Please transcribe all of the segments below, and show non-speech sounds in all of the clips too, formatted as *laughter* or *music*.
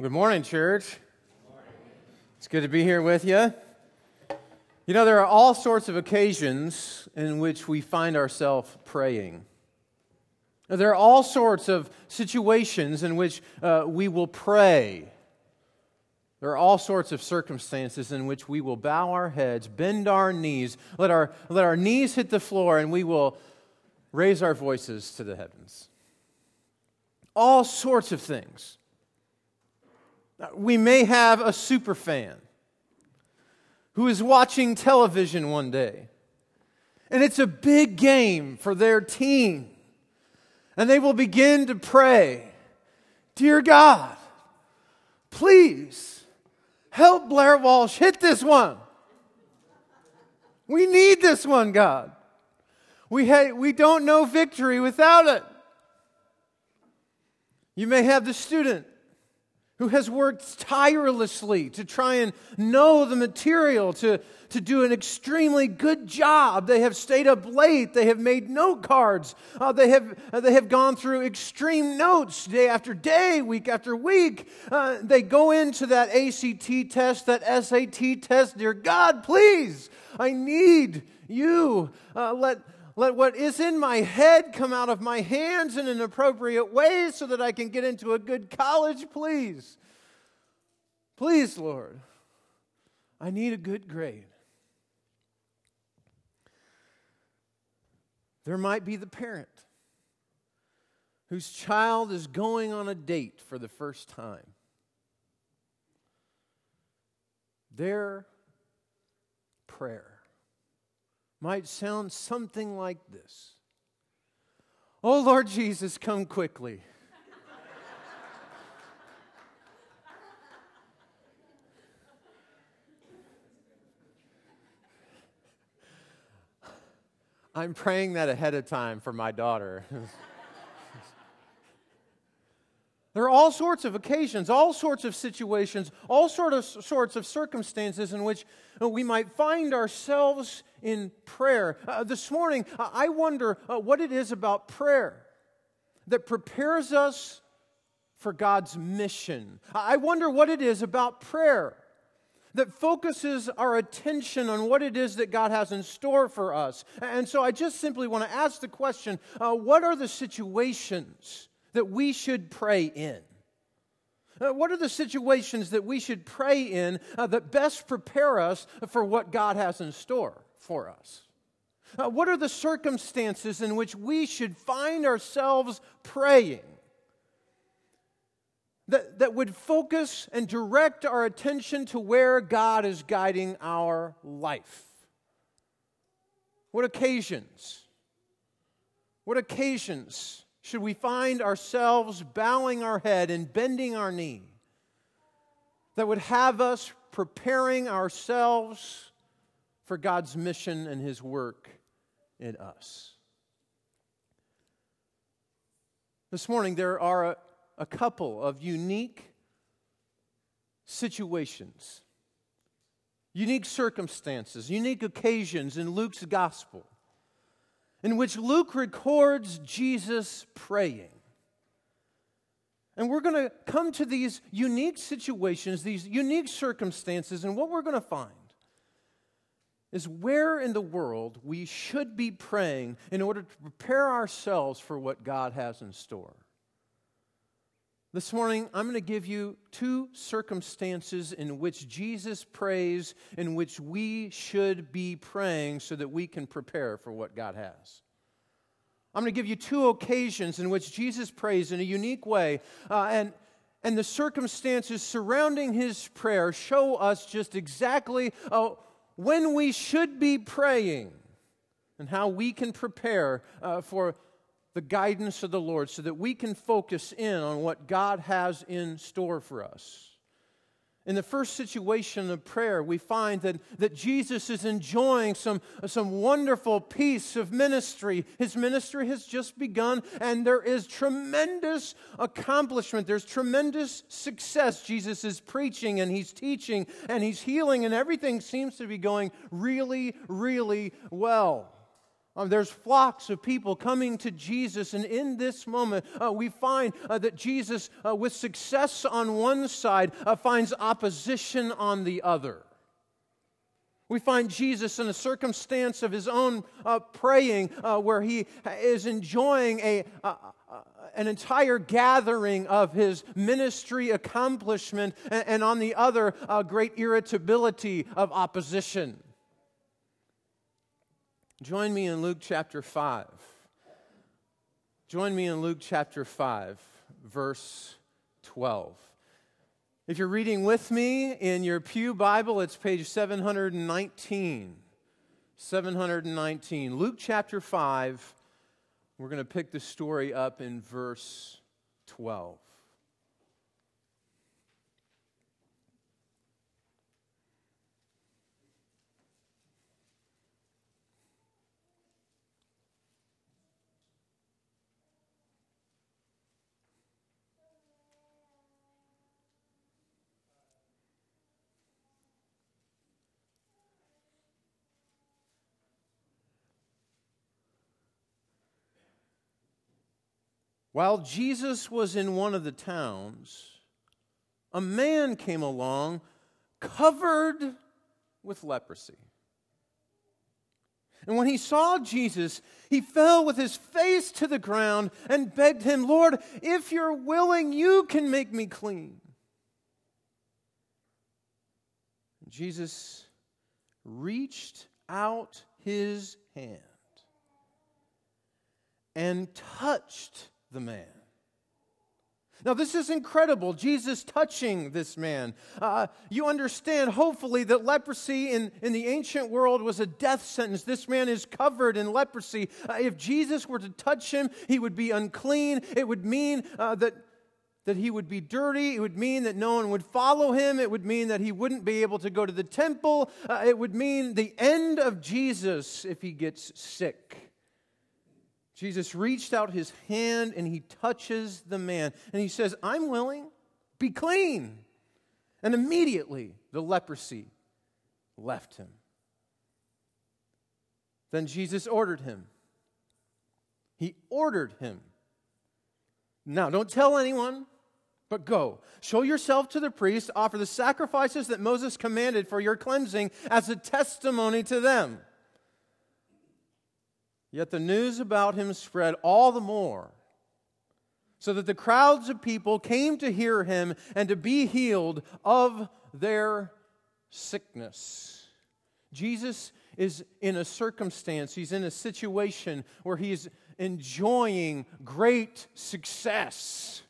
Good morning, church. It's good to be here with you. You know, there are all sorts of occasions in which we find ourselves praying. There are all sorts of situations in which uh, we will pray. There are all sorts of circumstances in which we will bow our heads, bend our knees, let our, let our knees hit the floor, and we will raise our voices to the heavens. All sorts of things. Uh, we may have a super fan who is watching television one day, and it's a big game for their team. And they will begin to pray Dear God, please help Blair Walsh hit this one. We need this one, God. We, ha- we don't know victory without it. You may have the student who has worked tirelessly to try and know the material, to, to do an extremely good job. They have stayed up late. They have made note cards. Uh, they, have, uh, they have gone through extreme notes day after day, week after week. Uh, they go into that ACT test, that SAT test. Dear God, please, I need you. Uh, let, let what is in my head come out of my hands in an appropriate way so that I can get into a good college, please. Please, Lord. I need a good grade. There might be the parent whose child is going on a date for the first time. Their prayer might sound something like this Oh Lord Jesus, come quickly. I'm praying that ahead of time for my daughter. *laughs* There are all sorts of occasions, all sorts of situations, all sort of, sorts of circumstances in which we might find ourselves in prayer. Uh, this morning, I wonder uh, what it is about prayer that prepares us for God's mission. I wonder what it is about prayer that focuses our attention on what it is that God has in store for us. And so I just simply want to ask the question uh, what are the situations? that we should pray in? Uh, what are the situations that we should pray in uh, that best prepare us for what God has in store for us? Uh, what are the circumstances in which we should find ourselves praying that, that would focus and direct our attention to where God is guiding our life? What occasions? What occasions should we find ourselves bowing our head and bending our knee that would have us preparing ourselves for God's mission and His work in us. This morning, there are a, couple of unique situations, unique circumstances, unique occasions in Luke's gospel in which Luke records Jesus praying. And we're going to come to these unique situations, these unique circumstances, and what we're going to find is where in the world we should be praying in order to prepare ourselves for what God has in store. This morning, I'm going to give you two circumstances in which Jesus prays, in which we should be praying so that we can prepare for what God has. I'm going to give you two occasions in which Jesus prays in a unique way, uh, and, and the circumstances surrounding his prayer show us just exactly uh, when we should be praying and how we can prepare uh, for the guidance of the Lord so that we can focus in on what God has in store for us. In the first situation of prayer, we find that, that Jesus is enjoying some, some wonderful piece of ministry. His ministry has just begun, and there is tremendous accomplishment. There's tremendous success. Jesus is preaching, and he's teaching, and he's healing, and everything seems to be going really, really well. Um, there's flocks of people coming to Jesus, and in this moment, uh, we find uh, that Jesus, uh, with success on one side, uh, finds opposition on the other. We find Jesus in a circumstance of his own uh, praying uh, where he is enjoying a, an entire gathering of his ministry accomplishment, and, and on the other, a great irritability of opposition. Join me in Luke chapter 5. Join me in Luke chapter 5, verse 12. If you're reading with me in your Pew Bible, it's page 719. 719. Luke chapter 5, we're going to pick the story up in verse 12. While Jesus was in one of the towns, a man came along covered with leprosy. And when he saw Jesus, he fell with his face to the ground and begged him, Lord, if you're willing, you can make me clean. Jesus reached out his hand and touched the man. Now, this is incredible. Jesus touching this man. Uh, you understand, hopefully, that leprosy in, in the ancient world was a death sentence. This man is covered in leprosy. Uh, if Jesus were to touch him, he would be unclean. It would mean uh, that, that he would be dirty. It would mean that no one would follow him. It would mean that he wouldn't be able to go to the temple. Uh, it would mean the end of Jesus if he gets sick. Jesus reached out his hand and he touches the man and he says, I'm willing, be clean. And immediately the leprosy left him. Then Jesus ordered him. He ordered him. Now, don't tell anyone, but go. Show yourself to the priest, offer the sacrifices that Moses commanded for your cleansing as a testimony to them. Yet the news about him spread all the more, so that the crowds of people came to hear him and to be healed of their sickness. Jesus is in a circumstance, he's in a situation where he's enjoying great success.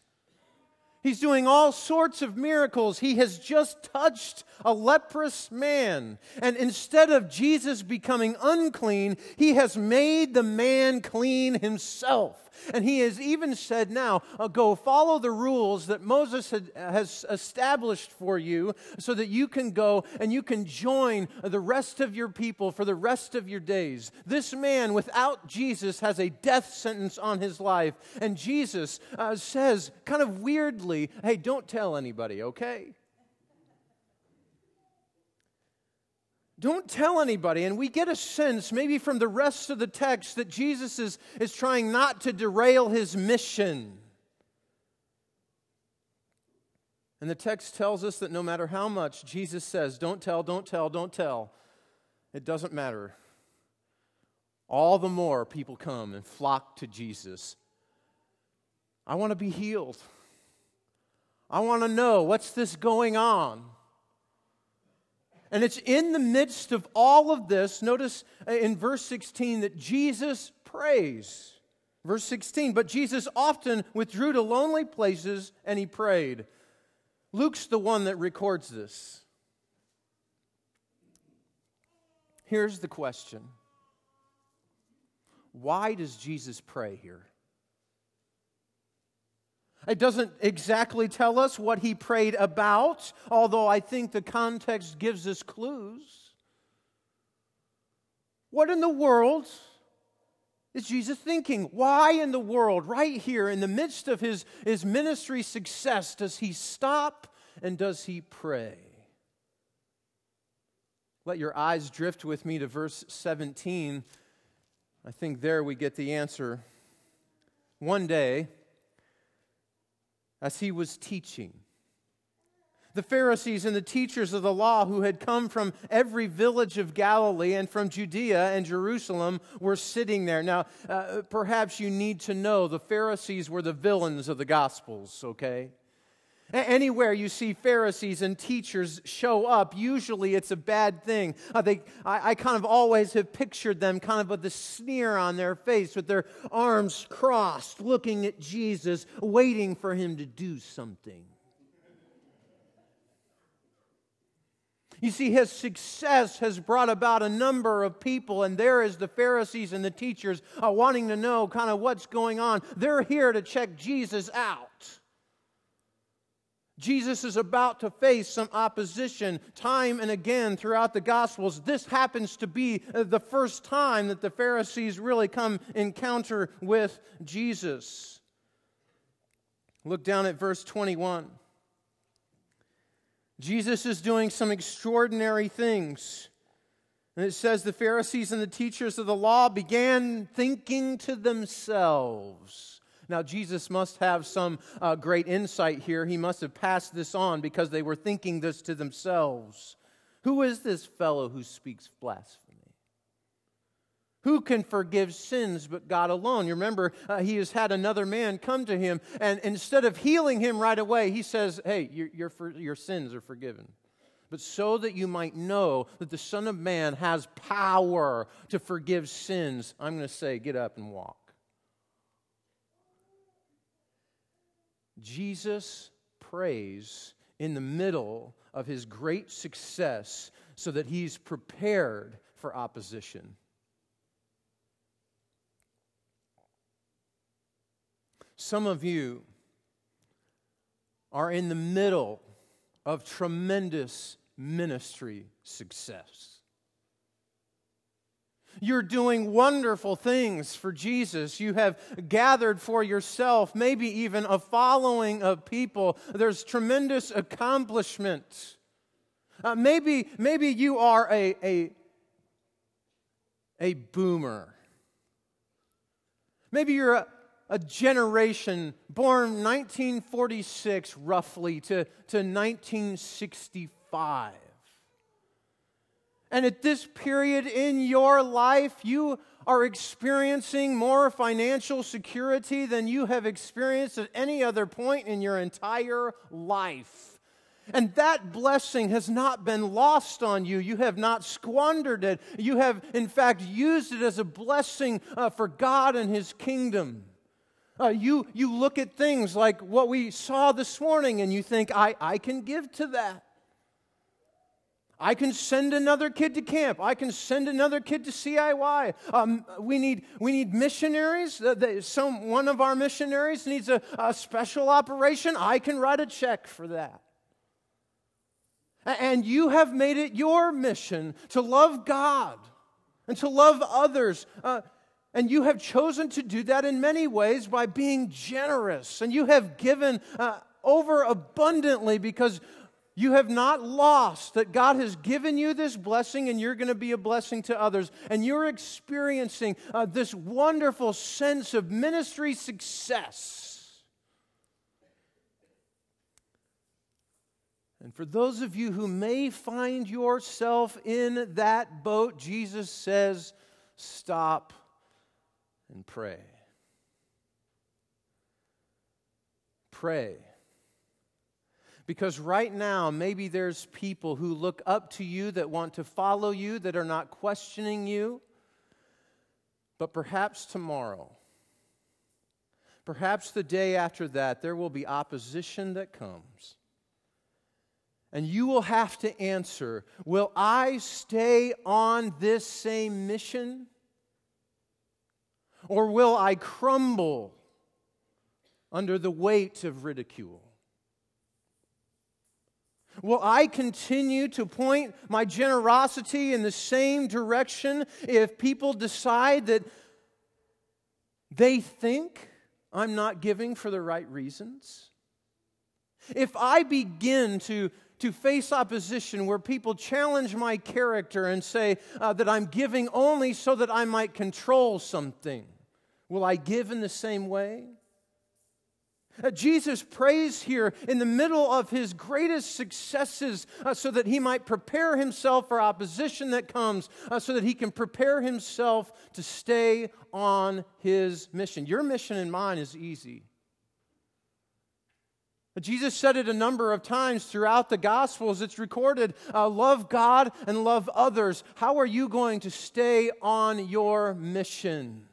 He's doing all sorts of miracles. He has just touched a leprous man. And instead of Jesus becoming unclean, he has made the man clean himself. And he has even said, Now, uh, go follow the rules that Moses had, has established for you so that you can go and you can join the rest of your people for the rest of your days. This man, without Jesus, has a death sentence on his life. And Jesus uh, says, kind of weirdly, Hey, don't tell anybody, okay? Don't tell anybody. And we get a sense, maybe from the rest of the text, that Jesus is, is trying not to derail his mission. And the text tells us that no matter how much Jesus says, don't tell, don't tell, don't tell, it doesn't matter. All the more people come and flock to Jesus. I want to be healed. I want to know what's this going on. And it's in the midst of all of this, notice uh, in verse 16 that Jesus prays. Verse 16, but Jesus often withdrew to lonely places and he prayed. Luke's the one that records this. Here's the question Why does Jesus pray here? It doesn't exactly tell us what he prayed about, although I think the context gives us clues. What in the world is Jesus thinking? Why in the world, right here in the midst of his, his ministry success, does he stop and does he pray? Let your eyes drift with me to verse 17. I think there we get the answer. One day, as he was teaching, the Pharisees and the teachers of the law who had come from every village of Galilee and from Judea and Jerusalem were sitting there. Now, uh, perhaps you need to know the Pharisees were the villains of the Gospels, okay? Anywhere you see Pharisees and teachers show up, usually it's a bad thing. Uh, they, I, I, kind of always have pictured them kind of with a sneer on their face, with their arms crossed, looking at Jesus, waiting for him to do something. You see, his success has brought about a number of people, and there is the Pharisees and the teachers uh, wanting to know kind of what's going on. They're here to check Jesus out. Jesus is about to face some opposition time and again throughout the Gospels. This happens to be the first time that the Pharisees really come encounter with Jesus. Look down at verse 21. Jesus is doing some extraordinary things. And it says the Pharisees and the teachers of the law began thinking to themselves. Now, Jesus must have some uh, great insight here. He must have passed this on because they were thinking this to themselves. Who is this fellow who speaks blasphemy? Who can forgive sins but God alone? You remember, uh, he has had another man come to him, and instead of healing him right away, he says, Hey, your, for, your sins are forgiven. But so that you might know that the Son of Man has power to forgive sins, I'm going to say, Get up and walk. Jesus prays in the middle of his great success so that he's prepared for opposition. Some of you are in the middle of tremendous ministry success. You're doing wonderful things for Jesus. You have gathered for yourself, maybe even a following of people. There's tremendous accomplishment. Uh, maybe, maybe you are a, a, a boomer. Maybe you're a, a generation born 1946 roughly to, to 1965. And at this period in your life, you are experiencing more financial security than you have experienced at any other point in your entire life. And that blessing has not been lost on you. You have not squandered it. You have, in fact, used it as a blessing uh, for God and His kingdom. Uh, you, you look at things like what we saw this morning and you think, I, I can give to that. I can send another kid to camp. I can send another kid to CIY. Um, we, need, we need missionaries. Uh, some, one of our missionaries needs a, a special operation. I can write a check for that. And you have made it your mission to love God and to love others. Uh, and you have chosen to do that in many ways by being generous. And you have given uh, over abundantly because you have not lost that God has given you this blessing and you're going to be a blessing to others. And you're experiencing uh, this wonderful sense of ministry success. And for those of you who may find yourself in that boat, Jesus says, stop and pray. Pray because right now, maybe there's people who look up to you that want to follow you, that are not questioning you. But perhaps tomorrow, perhaps the day after that, there will be opposition that comes. And you will have to answer Will I stay on this same mission? Or will I crumble under the weight of ridicule? Will I continue to point my generosity in the same direction if people decide that they think I'm not giving for the right reasons? If I begin to, to face opposition where people challenge my character and say uh, that I'm giving only so that I might control something, will I give in the same way? Uh, Jesus prays here in the middle of his greatest successes uh, so that he might prepare himself for opposition that comes, uh, so that he can prepare himself to stay on his mission. Your mission and mine is easy. Jesus said it a number of times throughout the Gospels. It's recorded uh, love God and love others. How are you going to stay on your mission?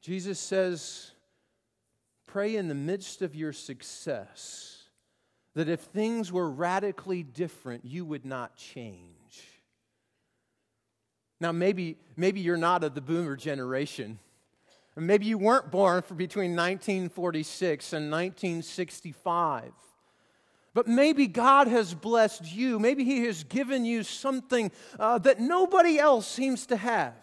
Jesus says, pray in the midst of your success that if things were radically different, you would not change. Now, maybe, maybe you're not of the boomer generation. Maybe you weren't born for between 1946 and 1965. But maybe God has blessed you. Maybe He has given you something uh, that nobody else seems to have.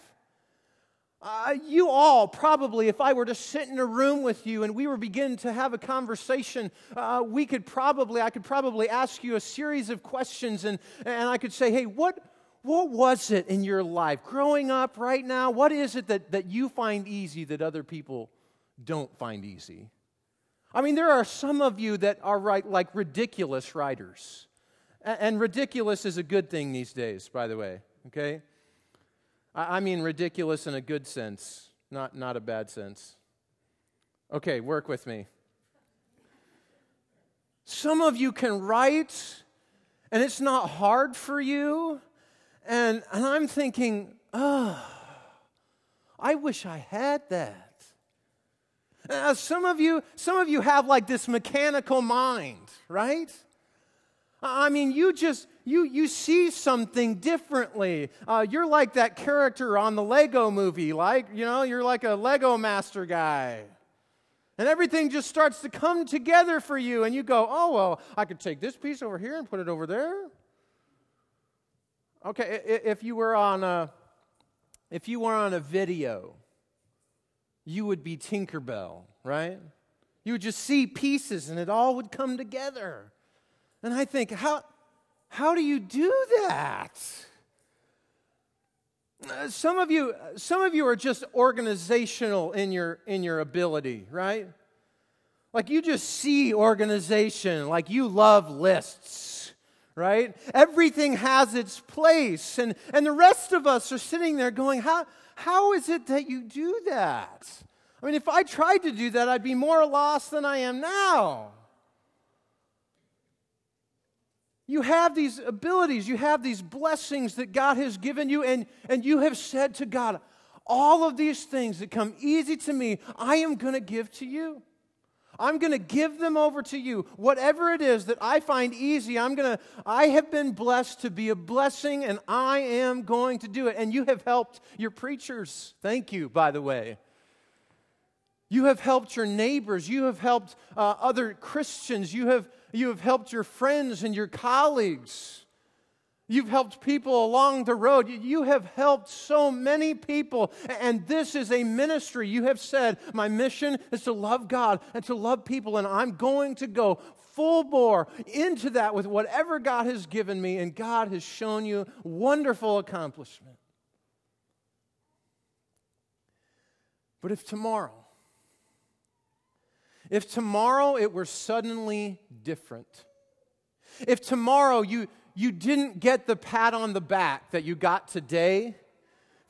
Uh, you all probably, if I were to sit in a room with you and we were beginning to have a conversation, uh, we could probably, I could probably ask you a series of questions and, and I could say, hey, what, what was it in your life growing up right now? What is it that, that you find easy that other people don't find easy? I mean, there are some of you that are right, like ridiculous writers. And ridiculous is a good thing these days, by the way, okay? I mean ridiculous in a good sense, not, not a bad sense. Okay, work with me. Some of you can write, and it's not hard for you. And, and I'm thinking, oh, I wish I had that. Uh, some of you, some of you have like this mechanical mind, right? I mean, you just you you see something differently. Uh, you're like that character on the Lego movie, like you know, you're like a Lego master guy, and everything just starts to come together for you, and you go, oh well, I could take this piece over here and put it over there. Okay, if you were on a if you were on a video, you would be Tinkerbell, right? You would just see pieces and it all would come together. And I think, how, how do you do that? Uh, some of you, some of you are just organizational in your, in your ability, right? Like you just see organization, like you love lists, right? Everything has its place. And, and the rest of us are sitting there going, how, how is it that you do that? I mean, if I tried to do that, I'd be more lost than I am now. You have these abilities, you have these blessings that God has given you, and, and you have said to God, All of these things that come easy to me, I am going to give to you. I'm going to give them over to you. Whatever it is that I find easy, I'm going to I have been blessed to be a blessing and I am going to do it. And you have helped your preachers. Thank you, by the way. You have helped your neighbors. You have helped uh, other Christians. You have you have helped your friends and your colleagues. You've helped people along the road. You have helped so many people. And this is a ministry. You have said, My mission is to love God and to love people. And I'm going to go full bore into that with whatever God has given me. And God has shown you wonderful accomplishment. But if tomorrow, if tomorrow it were suddenly different, if tomorrow you, you didn't get the pat on the back that you got today,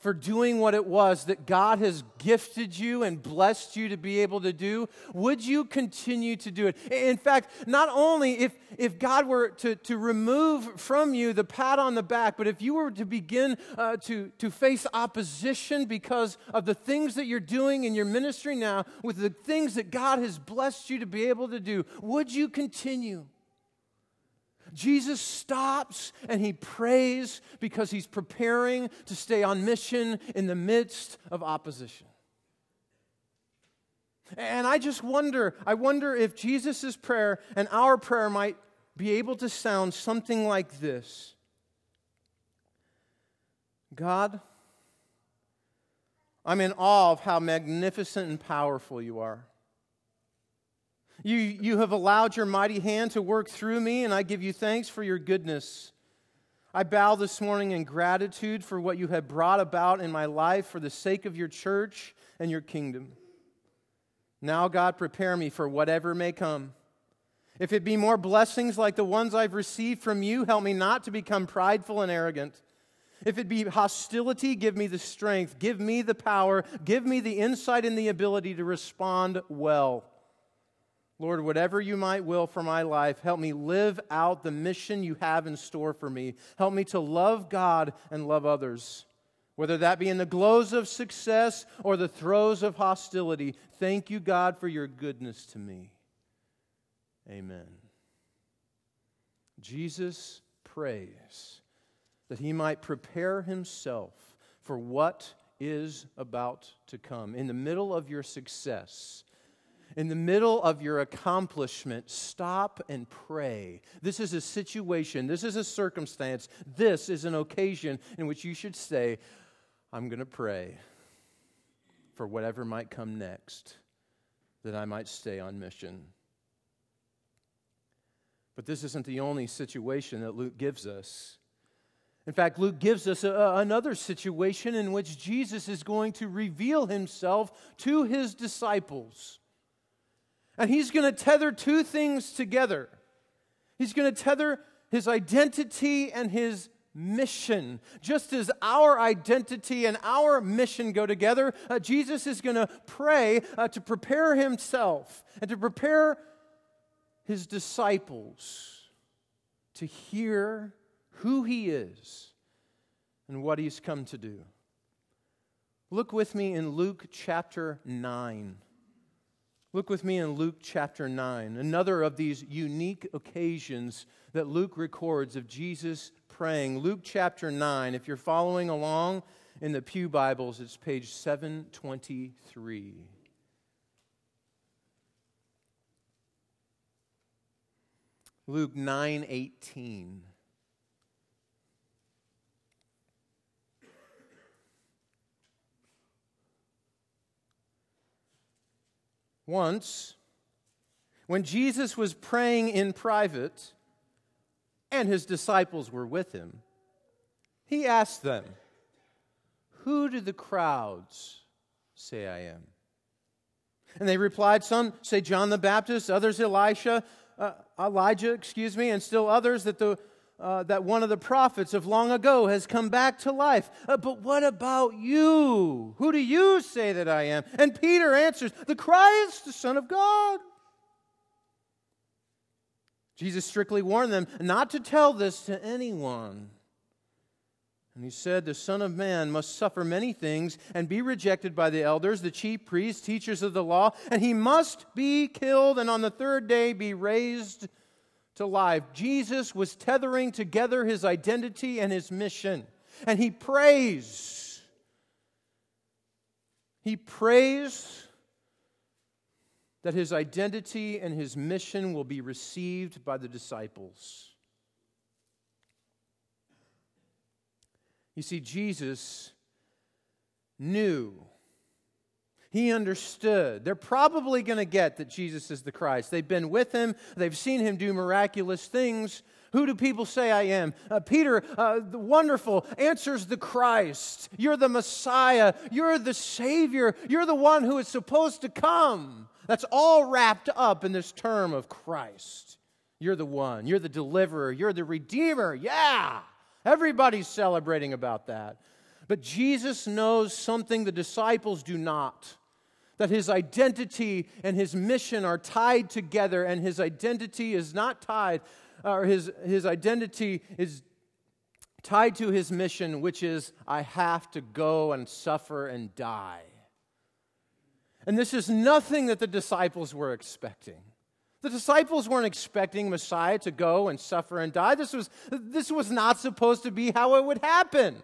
for doing what it was that God has gifted you and blessed you to be able to do, would you continue to do it? In fact, not only if, if God were to, to remove from you the pat on the back, but if you were to begin uh, to, to face opposition because of the things that you're doing in your ministry now, with the things that God has blessed you to be able to do, would you continue? Jesus stops and he prays because he's preparing to stay on mission in the midst of opposition. And I just wonder, I wonder if Jesus' prayer and our prayer might be able to sound something like this God, I'm in awe of how magnificent and powerful you are. You, you have allowed your mighty hand to work through me, and I give you thanks for your goodness. I bow this morning in gratitude for what you have brought about in my life for the sake of your church and your kingdom. Now, God, prepare me for whatever may come. If it be more blessings like the ones I've received from you, help me not to become prideful and arrogant. If it be hostility, give me the strength, give me the power, give me the insight and the ability to respond well. Lord, whatever you might will for my life, help me live out the mission you have in store for me. Help me to love God and love others. Whether that be in the glows of success or the throes of hostility, thank you, God, for your goodness to me. Amen. Jesus prays that he might prepare himself for what is about to come. In the middle of your success, in the middle of your accomplishment, stop and pray. This is a situation, this is a circumstance, this is an occasion in which you should say, I'm going to pray for whatever might come next, that I might stay on mission. But this isn't the only situation that Luke gives us. In fact, Luke gives us a, another situation in which Jesus is going to reveal himself to his disciples. And he's going to tether two things together. He's going to tether his identity and his mission. Just as our identity and our mission go together, uh, Jesus is going to pray uh, to prepare himself and to prepare his disciples to hear who he is and what he's come to do. Look with me in Luke chapter 9. Look with me in Luke chapter 9, another of these unique occasions that Luke records of Jesus praying. Luke chapter 9, if you're following along in the Pew Bibles, it's page 723. Luke 9 Once, when Jesus was praying in private and his disciples were with him, he asked them, Who do the crowds say I am? And they replied, Some say John the Baptist, others Elisha, uh, Elijah, excuse me, and still others that the uh, that one of the prophets of long ago has come back to life. Uh, but what about you? Who do you say that I am? And Peter answers, The Christ, the Son of God. Jesus strictly warned them not to tell this to anyone. And he said, The Son of Man must suffer many things and be rejected by the elders, the chief priests, teachers of the law, and he must be killed and on the third day be raised to life. Jesus was tethering together his identity and his mission. And he prays. He prays that his identity and his mission will be received by the disciples. You see, Jesus knew he understood. They're probably going to get that Jesus is the Christ. They've been with him, they've seen him do miraculous things. Who do people say I am? Uh, Peter, uh, the wonderful, answers the Christ. You're the Messiah. You're the Savior. You're the one who is supposed to come. That's all wrapped up in this term of Christ. You're the one. You're the deliverer. You're the Redeemer. Yeah. Everybody's celebrating about that. But Jesus knows something the disciples do not that his identity and his mission are tied together, and his identity is not tied, uh, or his, his identity is tied to his mission, which is, I have to go and suffer and die. And this is nothing that the disciples were expecting. The disciples weren't expecting Messiah to go and suffer and die. This was, this was not supposed to be how it would happen.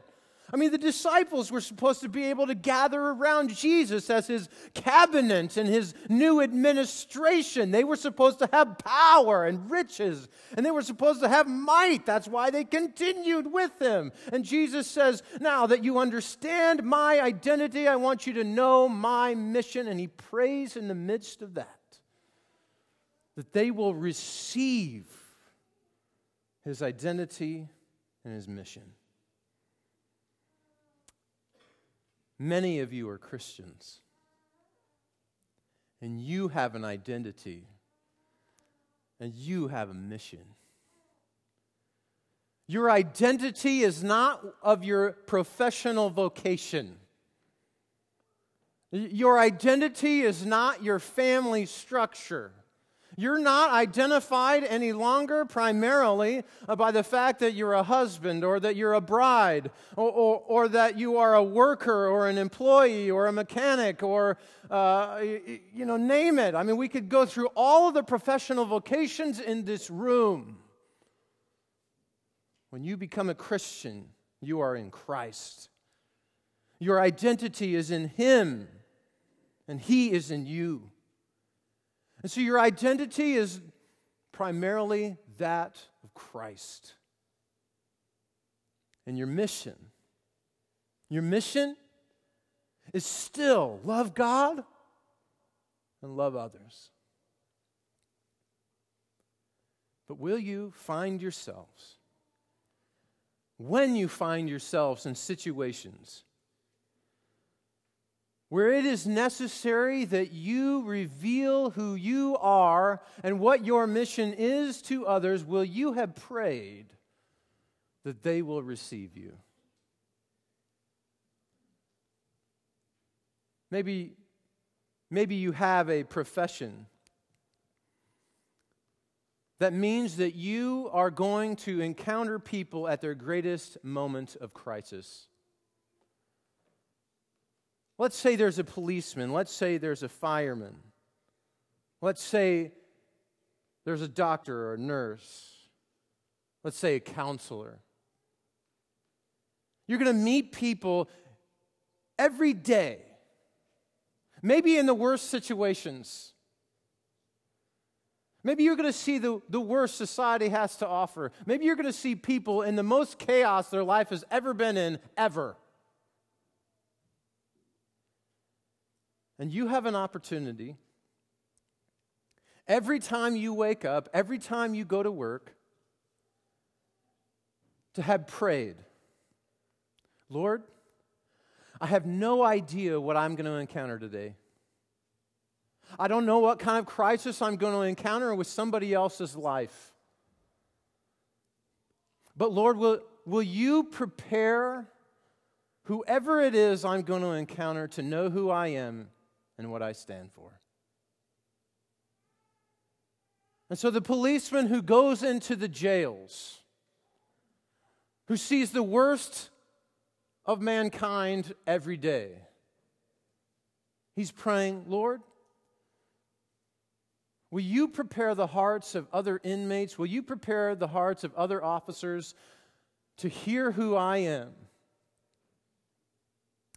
I mean, the disciples were supposed to be able to gather around Jesus as his cabinet and his new administration. They were supposed to have power and riches, and they were supposed to have might. That's why they continued with him. And Jesus says, Now that you understand my identity, I want you to know my mission. And he prays in the midst of that. that they will receive his identity and his mission. Many of you are Christians, and you have an identity, and you have a mission. Your identity is not of your professional vocation. Your identity is not your family structure. You're not identified any longer primarily by the fact that you're a husband or that you're a bride or, or, or that you are a worker or an employee or a mechanic or, uh, you know, name it. I mean, we could go through all of the professional vocations in this room. When you become a Christian, you are in Christ. Your identity is in Him, and He is in you. And so your identity is primarily that of Christ. And your mission, your mission is still love God and love others. But will you find yourselves, when you find yourselves in situations where it is necessary that you reveal who you are and what your mission is to others, will you have prayed that they will receive you? Maybe, maybe you have a profession that means that you are going to encounter people at their greatest moment of crisis. Let's say there's a policeman. Let's say there's a fireman. Let's say there's a doctor or a nurse. Let's say a counselor. You're going to meet people every day, maybe in the worst situations. Maybe you're going to see the, the worst society has to offer. Maybe you're going to see people in the most chaos their life has ever been in, ever. And you have an opportunity every time you wake up, every time you go to work, to have prayed Lord, I have no idea what I'm going to encounter today. I don't know what kind of crisis I'm going to encounter with somebody else's life. But Lord, will, will you prepare whoever it is I'm going to encounter to know who I am and what I stand for. And so the policeman who goes into the jails, who sees the worst of mankind every day, he's praying, Lord, will you prepare the hearts of other inmates? Will you prepare the hearts of other officers to hear who I am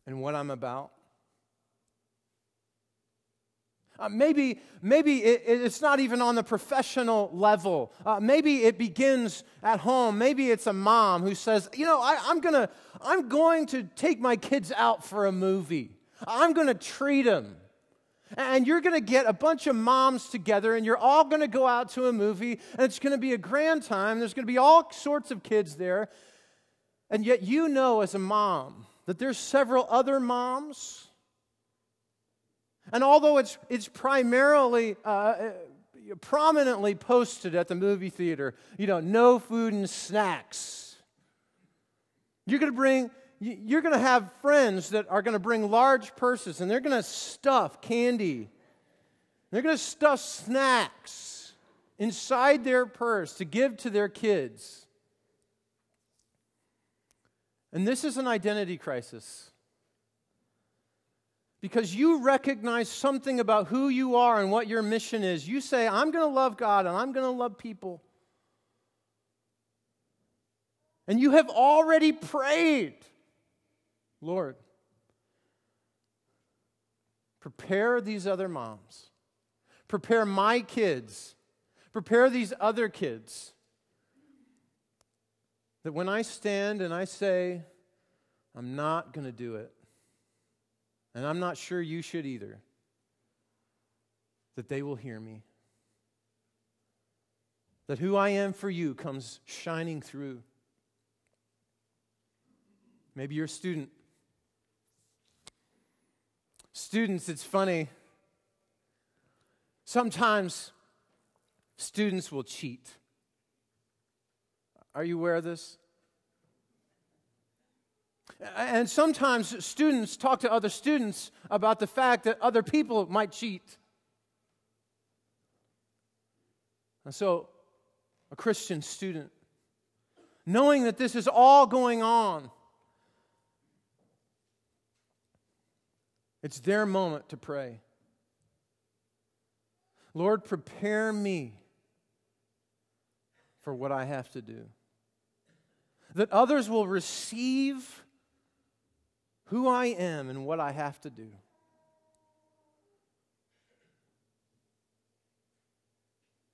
and what I'm about? Uh, maybe maybe it, it's not even on the professional level. Uh, maybe it begins at home. Maybe it's a mom who says, "You know, I, I'm gonna I'm going to take my kids out for a movie. I'm going to treat them." And you're going to get a bunch of moms together, and you're all going to go out to a movie, and it's going to be a grand time. There's going to be all sorts of kids there. And yet, you know, as a mom, that there's several other moms and although it's, it's primarily, uh, prominently posted at the movie theater, you know, no food and snacks, you're going to bring, you're going to have friends that are going to bring large purses and they're going to stuff candy. They're going to stuff snacks inside their purse to give to their kids. And this is an identity crisis because you recognize something about who you are and what your mission is. You say, I'm going to love God and I'm going to love people. And you have already prayed, Lord, prepare these other moms, prepare my kids, prepare these other kids. That when I stand and I say, I'm not going to do it, and I'm not sure you should either, that they will hear me. that who I am for you comes shining through. Maybe you're a student. Students, it's funny. Sometimes students will cheat. Are you aware of this? And sometimes students talk to other students about the fact that other people might cheat. And so, a Christian student, knowing that this is all going on, it's their moment to pray. Lord, prepare me for what I have to do. That others will receive who I am and what I have to do.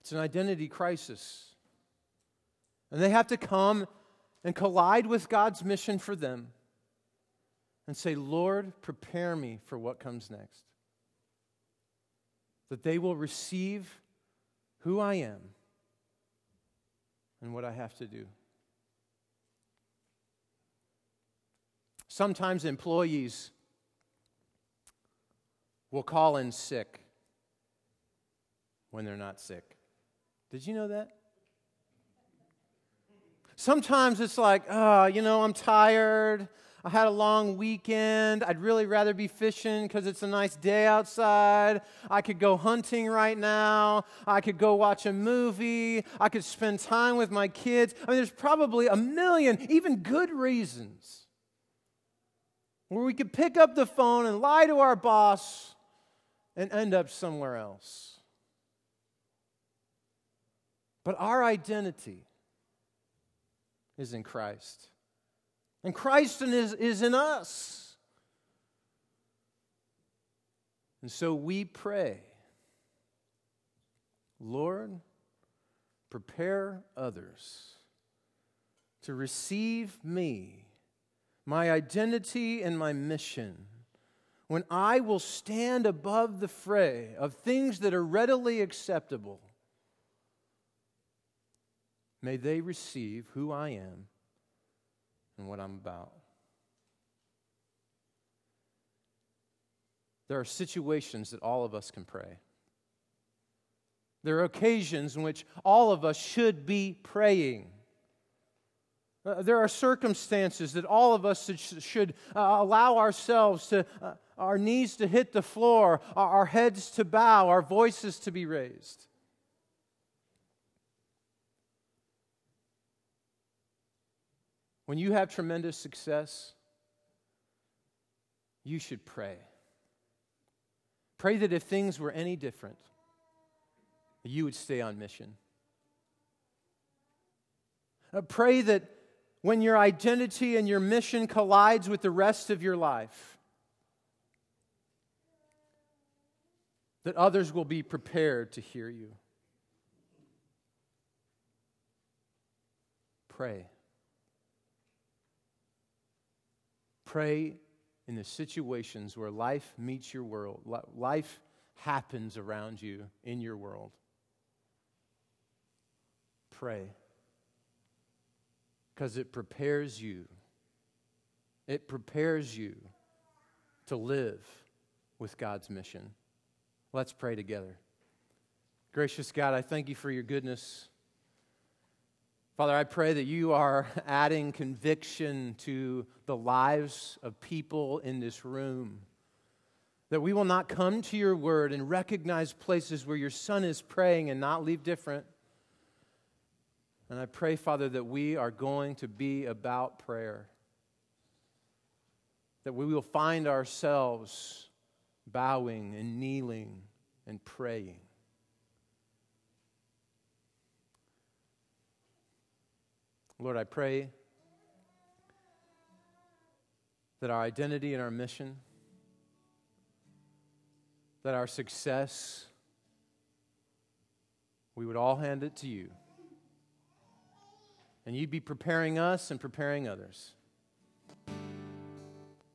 It's an identity crisis. And they have to come and collide with God's mission for them and say, Lord, prepare me for what comes next. That they will receive who I am and what I have to do. Sometimes employees will call in sick when they're not sick. Did you know that? Sometimes it's like, oh, you know, I'm tired. I had a long weekend. I'd really rather be fishing because it's a nice day outside. I could go hunting right now. I could go watch a movie. I could spend time with my kids. I mean, there's probably a million, even good reasons, where we could pick up the phone and lie to our boss and end up somewhere else. But our identity is in Christ. And Christ is, is in us. And so we pray, Lord, prepare others to receive me, my identity, and my mission when I will stand above the fray of things that are readily acceptable May they receive who I am and what I'm about. There are situations that all of us can pray. There are occasions in which all of us should be praying. Uh, there are circumstances that all of us should, uh, allow ourselves to, uh, our knees to hit the floor, our, our heads to bow, our voices to be raised. When you have tremendous success, you should pray. Pray that if things were any different, you would stay on mission. Uh, pray that when your identity and your mission collides with the rest of your life, that others will be prepared to hear you. Pray. Pray in the situations where life meets your world, life happens around you in your world. Pray. Because it prepares you. It prepares you to live with God's mission. Let's pray together. Gracious God, I thank you for your goodness. Father, I pray that you are *laughs* adding conviction to the lives of people in this room. That we will not come to your word and recognize places where your son is praying and not leave different. And I pray, Father, that we are going to be about prayer. That we will find ourselves bowing and kneeling and praying. Lord, I pray that our identity and our mission, that our success, we would all hand it to you. And you'd be preparing us and preparing others.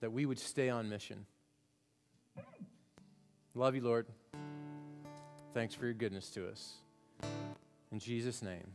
That we would stay on mission. Love you, Lord. Thanks for your goodness to us. In Jesus' name.